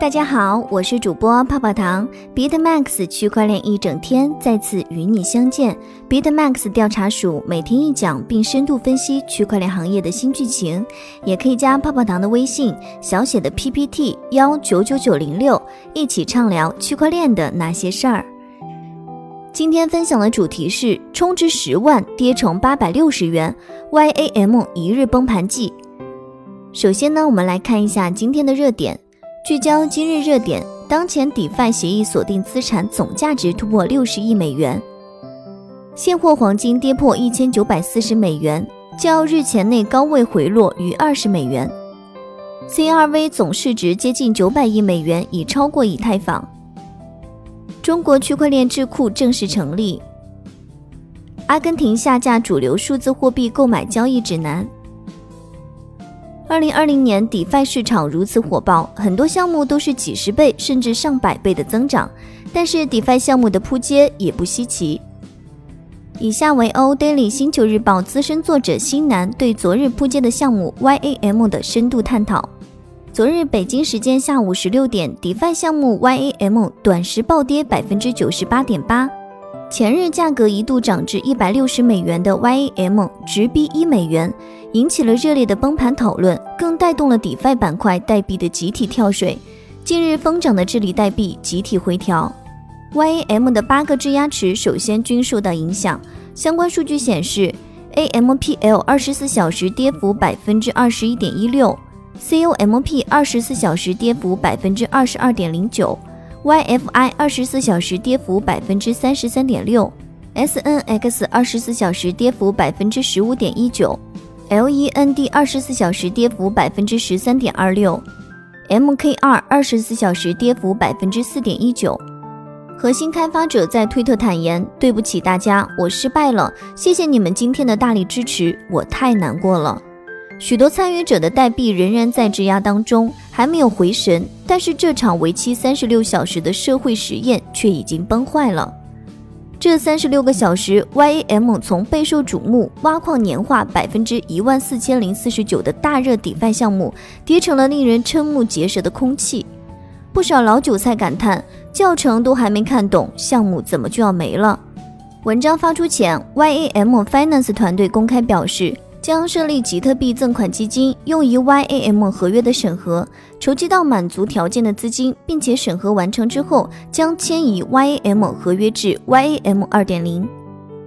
大家好，我是主播泡泡糖。BitMax 区块链一整天再次与你相见。BitMax 调查署每天一讲，并深度分析区块链行业的新剧情。也可以加泡泡糖的微信，小写的 PPT 幺九九九零六，一起畅聊区块链的那些事儿。今天分享的主题是充值十万跌成八百六十元，YAM 一日崩盘记。首先呢，我们来看一下今天的热点。聚焦今日热点，当前 DeFi 协议锁定资产总价值突破六十亿美元，现货黄金跌破一千九百四十美元，较日前内高位回落逾二十美元。CRV 总市值接近九百亿美元，已超过以太坊。中国区块链智库正式成立。阿根廷下架主流数字货币购买交易指南。二零二零年，DeFi 市场如此火爆，很多项目都是几十倍甚至上百倍的增长。但是，DeFi 项目的扑街也不稀奇。以下为欧 Daily 星球日报资深作者新南对昨日扑街的项目 YAM 的深度探讨。昨日北京时间下午十六点，DeFi 项目 YAM 短时暴跌百分之九十八点八。前日价格一度涨至一百六十美元的 YAM 直逼一美元。引起了热烈的崩盘讨论，更带动了 DeFi 板块代币的集体跳水。近日疯涨的治理代币集体回调，YAM 的八个质押池首先均受到影响。相关数据显示，AMPL 二十四小时跌幅百分之二十一点一六，COMP 二十四小时跌幅百分之二十二点零九，YFI 二十四小时跌幅百分之三十三点六，SNX 二十四小时跌幅百分之十五点一九。LEND 二十四小时跌幅百分之十三点二六，MKR 二十四小时跌幅百分之四点一九。核心开发者在推特坦言：“对不起大家，我失败了。谢谢你们今天的大力支持，我太难过了。”许多参与者的代币仍然在质押当中，还没有回神。但是这场为期三十六小时的社会实验却已经崩坏了。这三十六个小时，YAM 从备受瞩目、挖矿年化百分之一万四千零四十九的大热 DeFi 项目，跌成了令人瞠目结舌的空气。不少老韭菜感叹：教程都还没看懂，项目怎么就要没了？文章发出前，YAM Finance 团队公开表示。将设立比特币赠款基金，用于 YAM 合约的审核，筹集到满足条件的资金，并且审核完成之后，将迁移 YAM 合约至 YAM 二点零。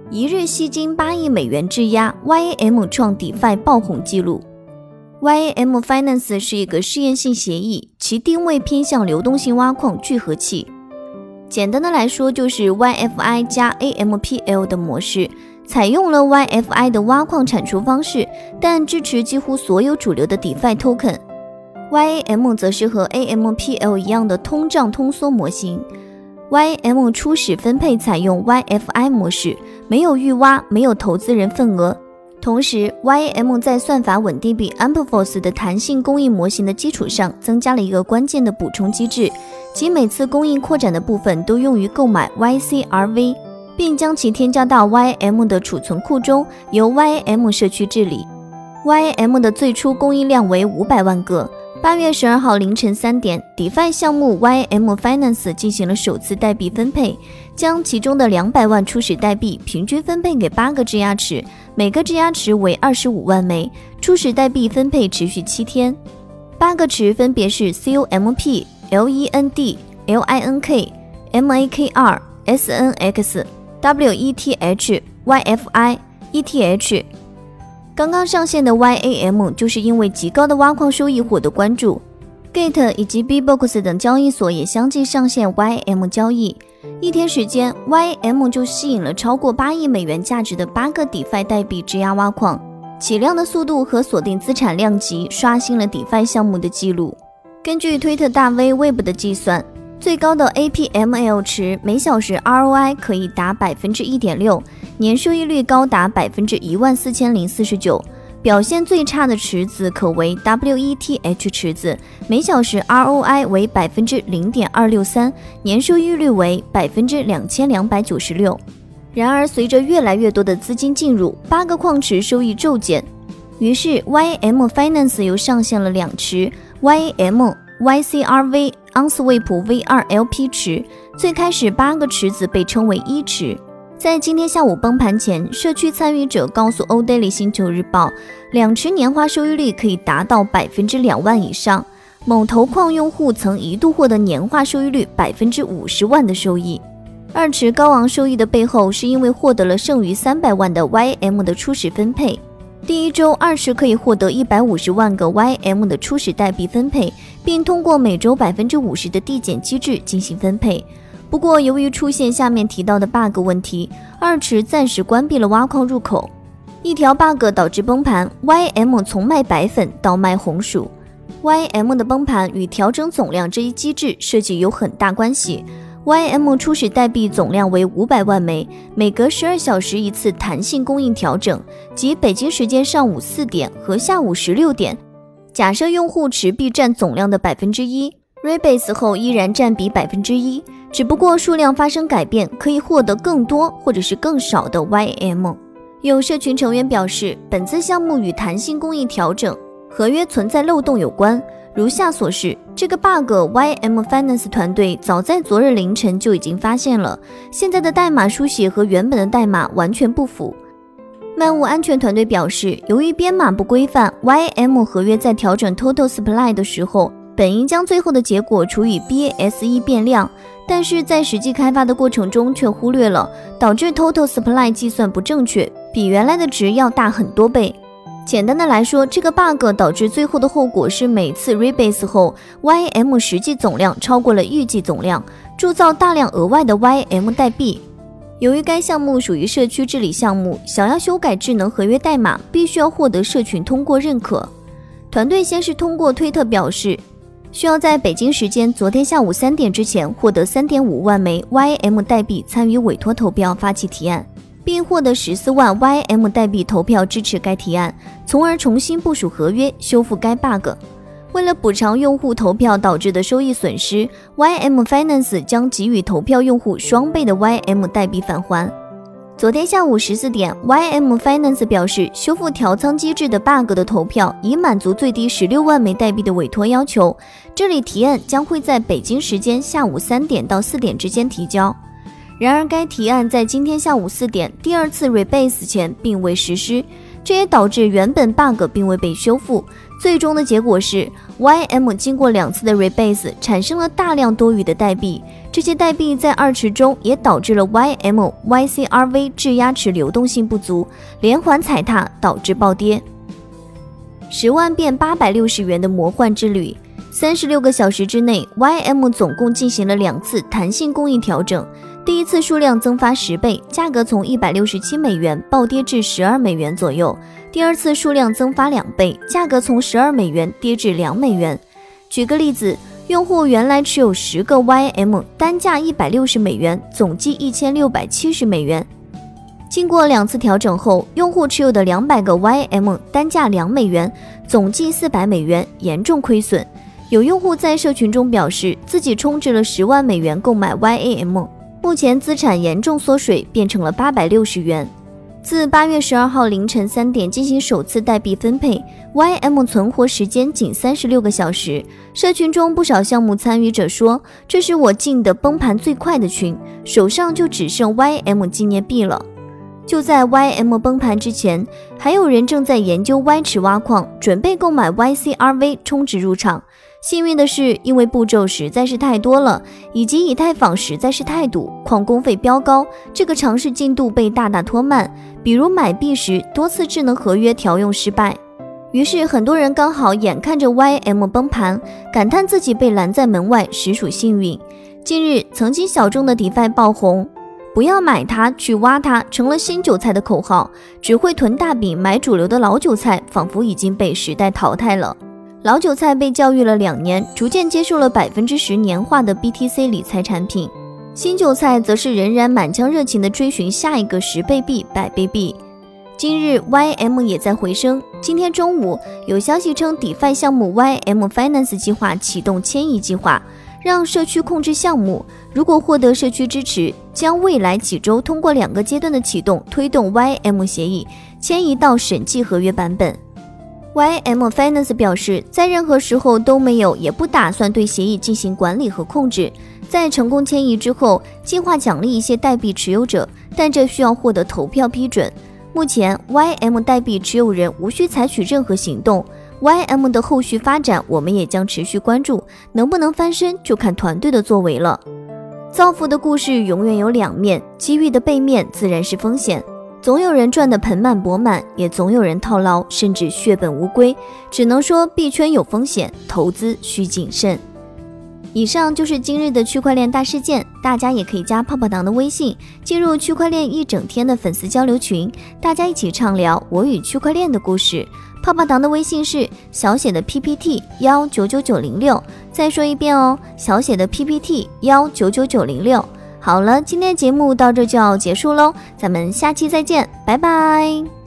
一日吸金八亿美元质押，YAM 创 DeFi 爆红记录。YAM Finance 是一个试验性协议，其定位偏向流动性挖矿聚合器。简单的来说，就是 YFI 加 AMPL 的模式。采用了 YFI 的挖矿产出方式，但支持几乎所有主流的 DeFi token。YAM 则是和 AMPL 一样的通胀通缩模型。YAM 初始分配采用 YFI 模式，没有预挖，没有投资人份额。同时，YAM 在算法稳定币 Ampleforce 的弹性供应模型的基础上，增加了一个关键的补充机制，即每次供应扩展的部分都用于购买 YCRV。并将其添加到 YAM 的储存库中，由 YAM 社区治理。YAM 的最初供应量为五百万个。八月十二号凌晨三点，DeFi 项目 YAM Finance 进行了首次代币分配，将其中的两百万初始代币平均分配给八个质押池，每个质押池为二十五万枚。初始代币分配持续七天。八个池分别是 COMP、LEND、LINK、MAKR、SNX。WETH、YFI、ETH，刚刚上线的 YAM 就是因为极高的挖矿收益获得关注。Gate 以及 BBox 等交易所也相继上线 YAM 交易。一天时间，YAM 就吸引了超过八亿美元价值的八个 DeFi 代币质押挖矿，起量的速度和锁定资产量级刷新了 DeFi 项目的记录。根据推特大 V Web 的计算。最高的 APML 池每小时 ROI 可以达百分之一点六，年收益率高达百分之一万四千零四十九。表现最差的池子可为 WETH 池子，每小时 ROI 为百分之零点二六三，年收益率为百分之两千两百九十六。然而，随着越来越多的资金进入，八个矿池收益骤减，于是 YAM Finance 又上线了两池 YAM。YCRV OnSwap V2 LP 池，最开始八个池子被称为一池。在今天下午崩盘前，社区参与者告诉欧 Daily 星球日报，两池年化收益率可以达到百分之两万以上。某投矿用户曾一度获得年化收益率百分之五十万的收益。二池高昂收益的背后，是因为获得了剩余三百万的 YM 的初始分配。第一周，二池可以获得一百五十万个 YM 的初始代币分配，并通过每周百分之五十的递减机制进行分配。不过，由于出现下面提到的 bug 问题，二池暂时关闭了挖矿入口。一条 bug 导致崩盘，YM 从卖白粉到卖红薯。YM 的崩盘与调整总量这一机制设计有很大关系。YM 初始代币总量为五百万枚，每隔十二小时一次弹性供应调整，即北京时间上午四点和下午十六点。假设用户持币占总量的百分之一，rebase 后依然占比百分之一，只不过数量发生改变，可以获得更多或者是更少的 YM。有社群成员表示，本次项目与弹性供应调整合约存在漏洞有关。如下所示，这个 bug，YM Finance 团队早在昨日凌晨就已经发现了。现在的代码书写和原本的代码完全不符。漫物安全团队表示，由于编码不规范，YM 合约在调整 Total Supply 的时候，本应将最后的结果除以 BASE 变量，但是在实际开发的过程中却忽略了，导致 Total Supply 计算不正确，比原来的值要大很多倍。简单的来说，这个 bug 导致最后的后果是每次 rebase 后，YM 实际总量超过了预计总量，铸造大量额外的 YM 代币。由于该项目属于社区治理项目，想要修改智能合约代码，必须要获得社群通过认可。团队先是通过推特表示，需要在北京时间昨天下午三点之前获得三点五万枚 YM 代币参与委托投标发起提案。并获得十四万 YM 代币投票支持该提案，从而重新部署合约，修复该 bug。为了补偿用户投票导致的收益损失，YM Finance 将给予投票用户双倍的 YM 代币返还。昨天下午十四点，YM Finance 表示，修复调仓机制的 bug 的投票已满足最低十六万枚代币的委托要求。这里提案将会在北京时间下午三点到四点之间提交。然而，该提案在今天下午四点第二次 rebase 前并未实施，这也导致原本 bug 并未被修复。最终的结果是，YM 经过两次的 rebase 产生了大量多余的代币，这些代币在二池中也导致了 YM YCRV 质押池流动性不足，连环踩踏导致暴跌。十万变八百六十元的魔幻之旅，三十六个小时之内，YM 总共进行了两次弹性供应调整。第一次数量增发十倍，价格从一百六十七美元暴跌至十二美元左右。第二次数量增发两倍，价格从十二美元跌至两美元。举个例子，用户原来持有十个 YM，单价一百六十美元，总计一千六百七十美元。经过两次调整后，用户持有的两百个 YM，单价两美元，总计四百美元，严重亏损。有用户在社群中表示，自己充值了十万美元购买 YAM。目前资产严重缩水，变成了八百六十元。自八月十二号凌晨三点进行首次代币分配，YM 存活时间仅三十六个小时。社群中不少项目参与者说：“这是我进的崩盘最快的群，手上就只剩 YM 纪念币了。”就在 YM 崩盘之前，还有人正在研究 Y 池挖矿，准备购买 YCRV 充值入场。幸运的是，因为步骤实在是太多了，以及以太坊实在是太堵，矿工费飙高，这个尝试进度被大大拖慢。比如买币时，多次智能合约调用失败，于是很多人刚好眼看着 YM 崩盘，感叹自己被拦在门外，实属幸运。近日，曾经小众的 DeFi 爆红，不要买它，去挖它，成了新韭菜的口号。只会囤大饼买主流的老韭菜，仿佛已经被时代淘汰了。老韭菜被教育了两年，逐渐接受了百分之十年化的 BTC 理财产品；新韭菜则是仍然满腔热情地追寻下一个十倍币、百倍币。今日 YM 也在回升。今天中午有消息称，DeFi 项目 YM Finance 计划启动迁移计划，让社区控制项目。如果获得社区支持，将未来几周通过两个阶段的启动，推动 YM 协议迁移到审计合约版本。YM Finance 表示，在任何时候都没有，也不打算对协议进行管理和控制。在成功迁移之后，计划奖励一些代币持有者，但这需要获得投票批准。目前，YM 代币持有人无需采取任何行动。YM 的后续发展，我们也将持续关注。能不能翻身，就看团队的作为了。造富的故事永远有两面，机遇的背面自然是风险。总有人赚得盆满钵满，也总有人套牢，甚至血本无归。只能说币圈有风险，投资需谨慎。以上就是今日的区块链大事件，大家也可以加泡泡糖的微信，进入区块链一整天的粉丝交流群，大家一起畅聊我与区块链的故事。泡泡糖的微信是小写的 PPT 幺九九九零六，再说一遍哦，小写的 PPT 幺九九九零六。好了，今天节目到这就要结束喽，咱们下期再见，拜拜。